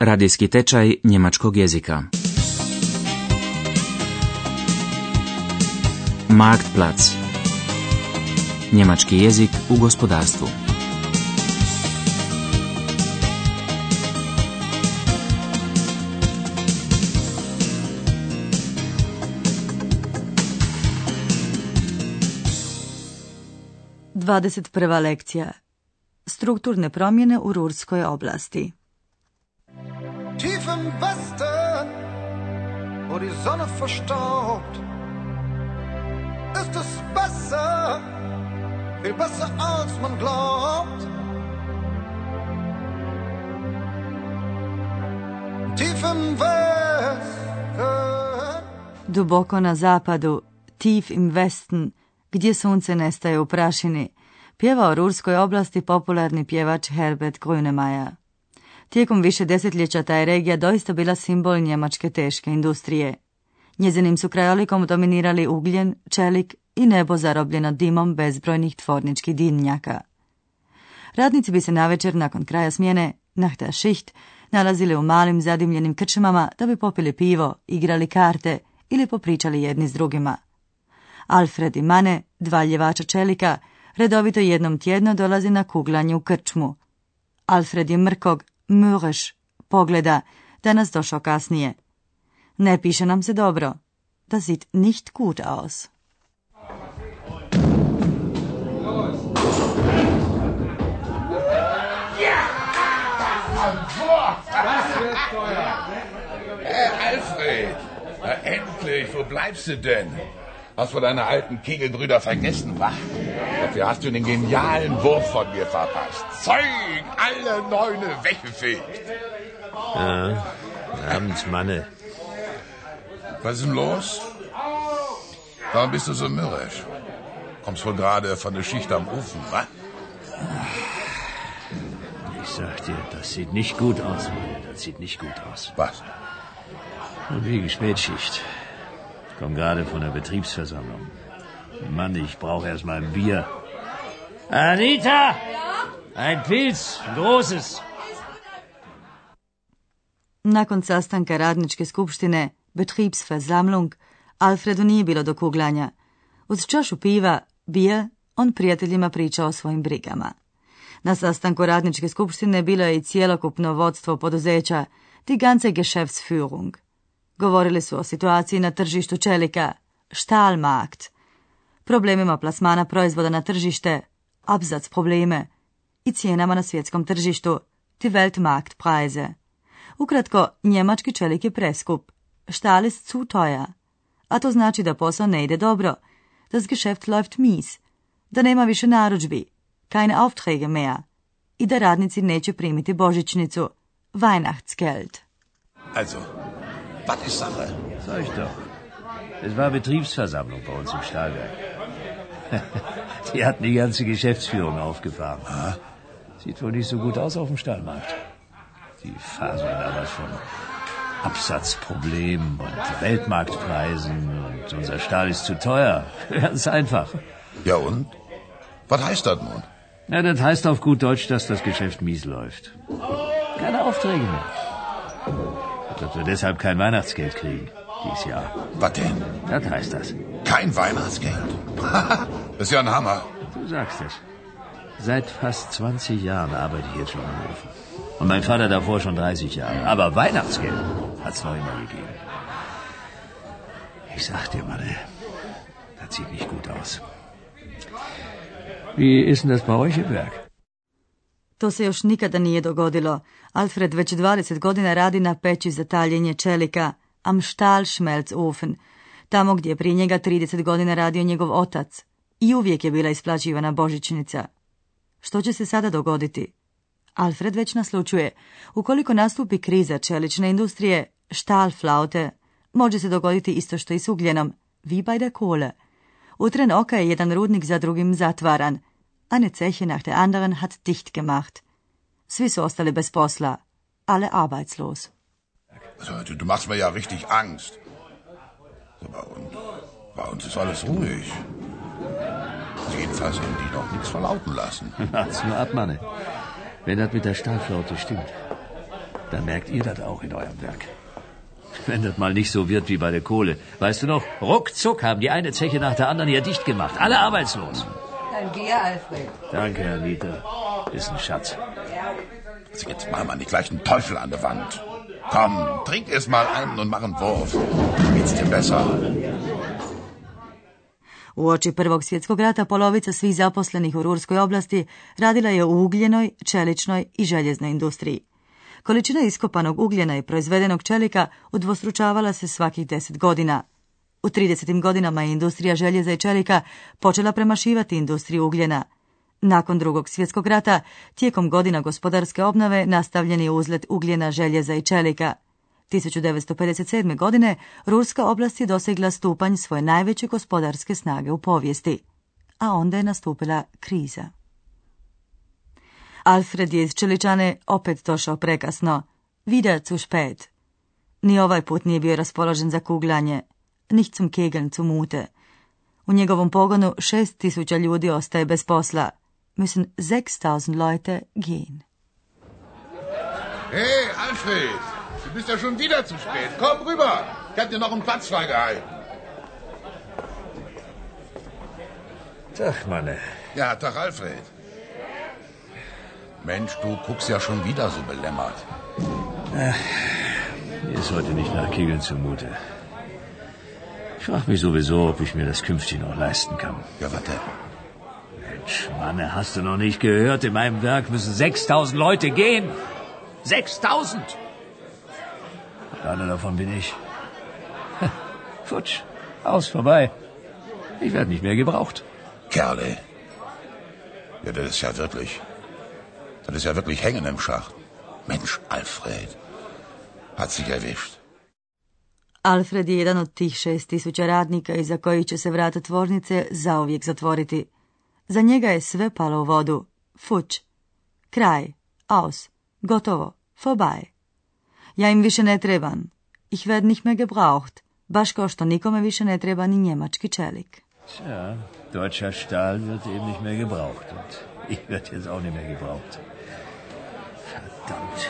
Radijski tečaj njemačkog jezika. Marktplatz. Njemački jezik u gospodarstvu. Dvadeset prva lekcija. Strukturne promjene u Rurskoj oblasti. Im Westen, wo die Sonne verstaubt, ist es besser, viel besser als man glaubt. Tief im Westen, Duboko na zapadu, tief im Westen, gdje sunce nestaje u prašini, pjeva o Rurskoj oblasti popularni pjevač Herbert Grönemeyer. Tijekom više desetljeća ta je regija doista bila simbol njemačke teške industrije. Njezinim su krajolikom dominirali ugljen, čelik i nebo zarobljeno dimom bezbrojnih tvorničkih dimnjaka. Radnici bi se navečer nakon kraja smjene, nahta šiht, nalazili u malim zadimljenim krčmama da bi popili pivo, igrali karte ili popričali jedni s drugima. Alfred i Mane, dva ljevača čelika, redovito jednom tjedno dolazi na kuglanje u krčmu. Alfred je mrkog, müreš, pogleda, danas došao kasnije. Ne piše nam se dobro. Das sieht nicht gut aus. Äh, Alfred! Na, endlich, wo bleibst du denn? Hast wohl deine alten Kegelbrüder vergessen, wa? Dafür hast du den genialen Wurf von mir verpasst. Zeug, alle Neune weggefegt. Ja, abends, Manne. Was ist denn los? Warum bist du so mürrisch? Kommst wohl gerade von der Schicht am Ofen, wa? Ich sag dir, das sieht nicht gut aus, Manne. Das sieht nicht gut aus. Was? Wie Spätschicht. Ich komme gerade von der Betriebsversammlung. Mann, ich brauche erst mal ein Bier. Anita! Ein Pilz, ein großes. Nakon sastanka radničke skupštine, Betriebsversammlung, Alfredu nije bilo do kuglanja. Uz čašu piva, bije, on prijateljima pričao o svojim brigama. Na sastanku radničke skupštine bilo je i cijelokupno vodstvo poduzeća, die ganze Geschäftsführung. Govorili su o situaciji na tržištu čelika, Stahlmarkt, problemima plasmana proizvoda na tržište, abzac probleme i cijenama na svjetskom tržištu, die Weltmarktpreise. Ukratko, njemački čelik je preskup, Stahl ist zu teuer, a to znači da posao ne ide dobro, das Geschäft läuft mies, da nema više narudžbi, keine Aufträge mehr i da radnici neće primiti božićnicu, Weihnachtsgeld. Also, was ist Sache? Sag ich doch. Es war Betriebsversammlung bei uns im Stahlwerk. Die hatten die ganze Geschäftsführung aufgefahren. Sieht wohl nicht so gut aus auf dem Stahlmarkt. Die faseln da was von Absatzproblemen und Weltmarktpreisen und unser Stahl ist zu teuer. Ganz einfach. Ja und? Was heißt das nun? Ja, das heißt auf gut Deutsch, dass das Geschäft mies läuft. Keine Aufträge mehr. Und dass wir deshalb kein Weihnachtsgeld kriegen. Dieses Jahr. Was denn? Das heißt das. Kein Weihnachtsgeld? das ist ja ein Hammer. Du sagst es. Seit fast 20 Jahren arbeite ich jetzt schon am Ofen. Und mein Vater davor schon 30 Jahre. Aber Weihnachtsgeld hat's noch immer gegeben. Ich sag dir, Mann, das sieht nicht gut aus. Wie ist denn das bei euch im Werk? To se još nikada nije dogodilo. Alfred već 20 godina radi na peći za taljenje čelika, am Stahlschmelzofen, tamo gdje je prije njega 30 godina radio njegov otac. I uvijek je bila isplaćivana božićnica. Što će se sada dogoditi? Alfred već naslučuje. Ukoliko nastupi kriza čelične industrije, Stahlflaute, može se dogoditi isto što i s ugljenom, wie bei der Kohle. U tren oka je jedan rudnik za drugim zatvaran. Eine Zeche nach der anderen hat dicht gemacht. Svi su ostali bez posla, alle arbeitslos. Also, du, machst mir ja richtig Angst. Bei, uns, bei uns ist alles ruhig. Jedenfalls haben die noch nichts verlauten lassen. Wart's nur ab, Manne. Wenn das mit der Stahlflaute stimmt. dann merkt ihr das auch in eurem Werk. Wenn das mal nicht so wird wie bei der Kohle. Weißt du noch, ruckzuck haben die eine Zeche nach der anderen hier dicht gemacht. Alle arbeitslos. Dann geh, Alfred. Danke, Herr Dieter. Ist ein Schatz. Also jetzt mal mal nicht gleich einen Teufel an der Wand. Komm, trink erst mal einen und mach einen Wurf. Geht's dir besser? Uoči Prvog svjetskog rata polovica svih zaposlenih u Rurskoj oblasti radila je u ugljenoj, čeličnoj i željeznoj industriji. Količina iskopanog ugljena i proizvedenog čelika udvostručavala se svakih deset godina. U 30. godinama je industrija željeza i čelika počela premašivati industriju ugljena. Nakon drugog svjetskog rata, tijekom godina gospodarske obnove nastavljen je uzlet ugljena, željeza i čelika. 1957. godine Ruska oblast je dosegla stupanj svoje najveće gospodarske snage u povijesti, a onda je nastupila kriza. Alfred je iz Čeličane opet došao prekasno. Wieder zu spät. Ni ovaj put nije bio raspoložen za kugljanje. Nicht zum Kegeln zu mute. U njegovom pogonu šest tisuća ljudi ostaje bez posla. Müssen 6000 Leute gehen. Hey, Alfred, du bist ja schon wieder zu spät. Komm rüber. Ich hab dir noch einen Platz freigehalten. Tag, Manne. Ja, Tag, Alfred. Mensch, du guckst ja schon wieder so belämmert. Mir ist heute nicht nach Kegeln zumute. Ich frage mich sowieso, ob ich mir das künftig noch leisten kann. Ja, warte. Mensch, Manne, hast du noch nicht gehört? In meinem Werk müssen 6000 Leute gehen. 6000! Einer davon bin ich. Futsch, aus, vorbei. Ich werde nicht mehr gebraucht. Kerle. Ja, das ist ja wirklich. Das ist ja wirklich hängen im Schacht. Mensch, Alfred. Hat sich erwischt. Alfred je jedan od tih šest tisuća radnika iza koji će se vrata tvornice zauvijek zatvoriti. Za njega je sve palo u vodu. Fuć. Kraj. Aus. Gotovo. Vorbei. Ja im više ne trebam. Ich werd nicht mehr gebraucht. Baš kao što nikome više ne treba ni njemački čelik. Tja, deutscher Stahl wird eben nicht mehr gebraucht. Und ich werde jetzt auch nicht mehr gebraucht. Verdammt,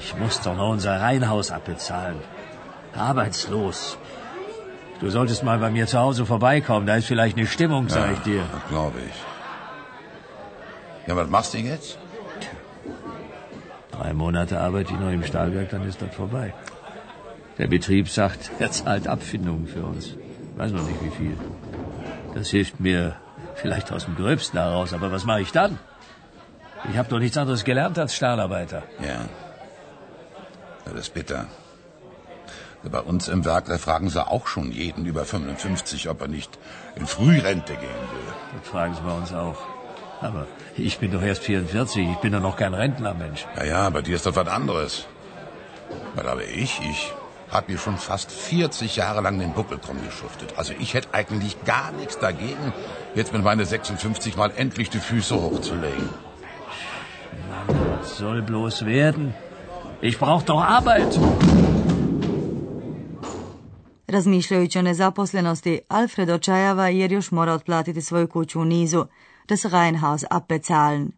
ich muss doch noch unser Reihenhaus abbezahlen. Arbeitslos. Du solltest mal bei mir zu Hause vorbeikommen, da ist vielleicht eine Stimmung, sag ich dir. Das glaube ich. Ja, was machst du jetzt? Drei Monate arbeite ich noch im Stahlwerk, dann ist das vorbei. Der Betrieb sagt, er zahlt Abfindungen für uns. Weiß noch nicht wie viel. Das hilft mir vielleicht aus dem Gröbsten heraus, aber was mache ich dann? Ich habe doch nichts anderes gelernt als Stahlarbeiter. Ja. Das ist bitter. Bei uns im Werk, da fragen sie auch schon jeden über 55, ob er nicht in Frührente gehen will. Das fragen sie bei uns auch. Aber ich bin doch erst 44, ich bin doch noch kein Rentner, Mensch. Ja, ja, bei dir ist das was anderes. Weil aber ich, ich habe mir schon fast 40 Jahre lang den Buckel krumm geschuftet. Also ich hätte eigentlich gar nichts dagegen, jetzt mit meine 56 mal endlich die Füße hochzulegen. Mann, was soll bloß werden? Ich brauch doch Arbeit. Razmišljajući o nezaposlenosti, Alfred očajava jer još mora otplatiti svoju kuću u nizu, das Reihenhaus abbezahlen.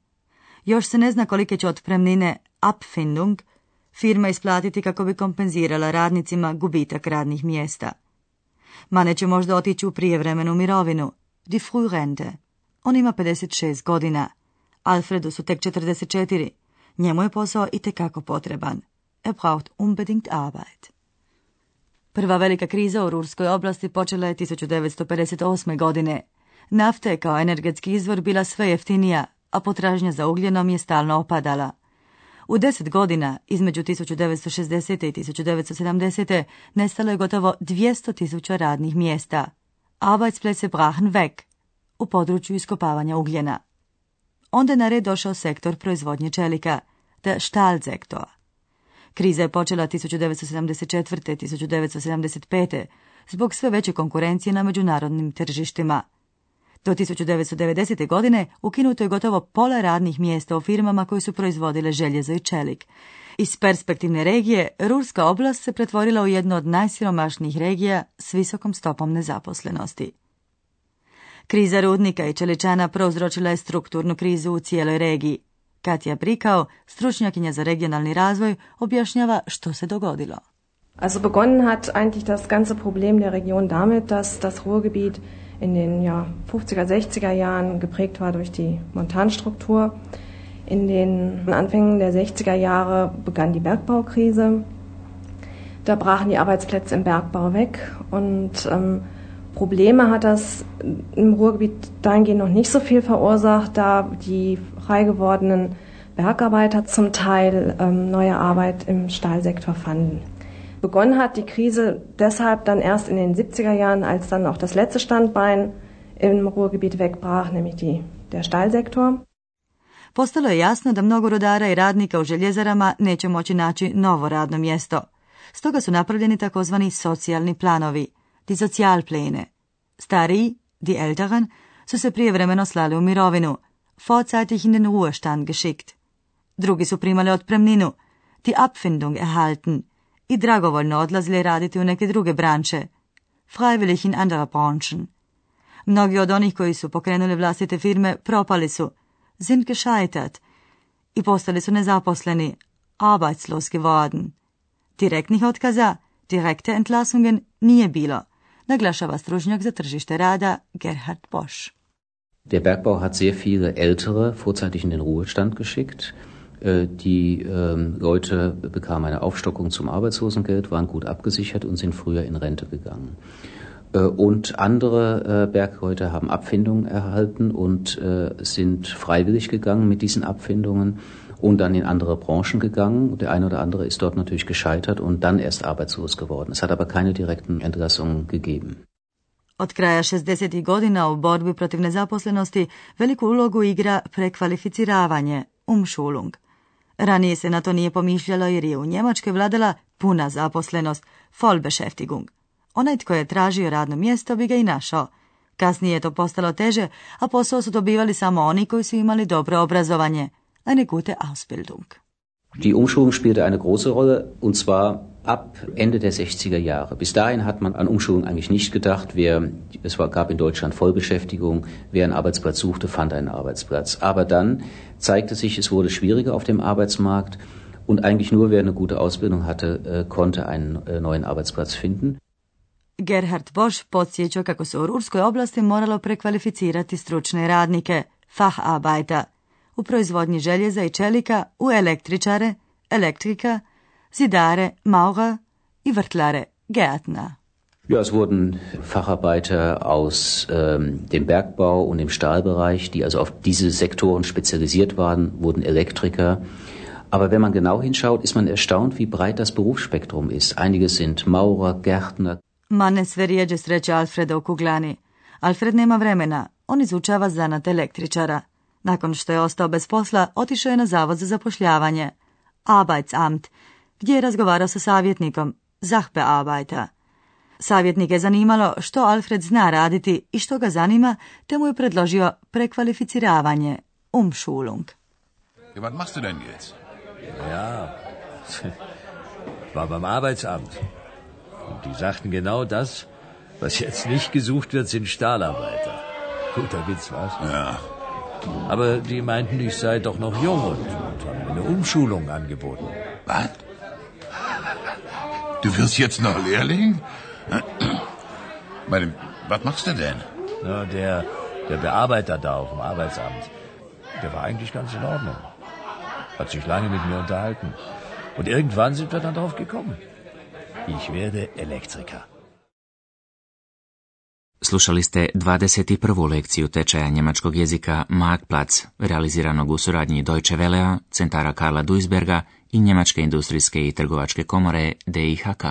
Još se ne zna kolike će otpremnine Abfindung firma isplatiti kako bi kompenzirala radnicima gubitak radnih mjesta. Mane će možda otići u prijevremenu mirovinu, die Frührente. On ima 56 godina. Alfredu su tek 44. Njemu je posao i tekako potreban. Er braucht unbedingt Arbeit. Prva velika kriza u Rurskoj oblasti počela je 1958. godine. Nafta je kao energetski izvor bila sve jeftinija, a potražnja za ugljenom je stalno opadala. U deset godina, između 1960. i 1970. nestalo je gotovo 200 tisuća radnih mjesta. Arbeitsplätze brachen weg u području iskopavanja ugljena. Onda je na red došao sektor proizvodnje čelika, der Stahlsektor. Kriza je počela 1974. i 1975. zbog sve veće konkurencije na međunarodnim tržištima. Do 1990. godine ukinuto je gotovo pola radnih mjesta u firmama koje su proizvodile željezo i čelik. Iz perspektivne regije, Rurska oblast se pretvorila u jednu od najsiromašnijih regija s visokom stopom nezaposlenosti. Kriza rudnika i čeličana prouzročila je strukturnu krizu u cijeloj regiji. Katja Brikao, stručnjakinja za regionalni razvoj, objašnjava što se dogodilo. Also begonnen hat eigentlich das ganze Problem der Region damit, dass das Ruhrgebiet in den ja, 50er, 60er Jahren geprägt war durch die Montanstruktur. In den Anfängen der 60er Jahre begann die Bergbaukrise. Da brachen die Arbeitsplätze im Bergbau weg und ähm, Probleme hat das im Ruhrgebiet dahingehend noch nicht so viel verursacht, da die frei gewordenen Bergarbeiter zum Teil ähm, neue Arbeit im Stahlsektor fanden. Begonnen hat die Krise deshalb dann erst in den 70er Jahren, als dann auch das letzte Standbein im Ruhrgebiet wegbrach, nämlich die, der Stahlsektor. Postalo je jasno da mnogo rodara i radnika u željezarama neće moći naći novo radno mjesto. Stoga su napravljeni takozvani socijalni planovi, die Sozialpläne. Stariji, die Älteren, su se prijevremeno slali u mirovinu, vorzeitig in den Ruhestand geschickt. Drugi su primali otpremninu, die Abfindung erhalten, i dragovoljno odlazili raditi u neke druge branče, freiwillig in andere Branchen. Mnogi od onih koji su pokrenuli vlastite firme propali su, sind gescheitert, i postali su nezaposleni, arbeitslos geworden. Direktnih otkaza, direkte entlassungen nije bilo, naglašava stručnjak za tržište rada Gerhard Bosch. Der Bergbau hat sehr viele Ältere vorzeitig in den Ruhestand geschickt. Äh, die ähm, Leute bekamen eine Aufstockung zum Arbeitslosengeld, waren gut abgesichert und sind früher in Rente gegangen. Äh, und andere äh, Bergleute haben Abfindungen erhalten und sind freiwillig gegangen mit diesen Abfindungen und dann in andere Branchen gegangen. Der eine oder andere ist dort natürlich gescheitert und dann erst arbeitslos geworden. Es hat aber keine direkten Entlassungen gegeben. Od kraja 60. godina u borbi protiv nezaposlenosti veliku ulogu igra prekvalificiravanje, umschulung. Ranije se na to nije pomišljalo jer je u Njemačkoj vladala puna zaposlenost, Vollbeschäftigung. Onaj tko je tražio radno mjesto bi ga i našao. Kasnije je to postalo teže, a posao su dobivali samo oni koji su imali dobro obrazovanje, eine gute Ausbildung. Die Umschulung spielte eine große Rolle, und zwar ab Ende der 60er Jahre. Bis dahin hat man an Umschulung eigentlich nicht gedacht. Wer, es war, gab in Deutschland Vollbeschäftigung. Wer einen Arbeitsplatz suchte, fand einen Arbeitsplatz. Aber dann zeigte sich, es wurde schwieriger auf dem Arbeitsmarkt. Und eigentlich nur wer eine gute Ausbildung hatte, äh, konnte einen äh, neuen Arbeitsplatz finden. Gerhard Bosch podsjeća kako se u Rurskoj oblasti moralo prekvalificirati stručne radnike, Facharbeiter, u proizvodnji željeza i čelika, u električare, elektrika, Zidare, Maurer i Vrtlare, Gärtner. Ja, es wurden Facharbeiter aus ähm, dem Bergbau und dem Stahlbereich, die also auf diese Sektoren spezialisiert waren, wurden Elektriker. Aber wenn man genau hinschaut, ist man erstaunt, wie breit das Berufsspektrum ist. Einige sind Maurer, Gärtner. Mane sve rijeđe sreće Alfreda u kuglani. Alfred nema vremena, on izučava zanat električara. Nakon što je ostao bez posla, otišao je na zavod za zapošljavanje. Arbeitsamt, gdje je razgovarao sa savjetnikom, Zahbearbeiter. Savjetnik je zanimalo što Alfred zna raditi i što ga zanima, te mu je predložio prekvalificiravanje, umschulung. Ja, was machst du denn jetzt? Ja, war beim Arbeitsamt. Und die sagten genau das, was jetzt nicht gesucht wird, sind Stahlarbeiter. Guter Witz, was? Ja. Aber die meinten, ich sei doch noch jung und, und haben mir eine Umschulung angeboten. Was? Du wirst jetzt noch Lehrling? Meine, was machst du denn? Ja, der, der Bearbeiter da auf dem Arbeitsamt, der war eigentlich ganz in Ordnung. Hat sich lange mit mir unterhalten. Und irgendwann sind wir dann drauf gekommen. Ich werde Elektriker. Slušali ste 21. lekciju tečaja njemačkog jezika Marktplatz, realiziranog u suradnji Deutsche Wellea, centara Karla Duisberga i Njemačke industrijske i trgovačke komore DIHK.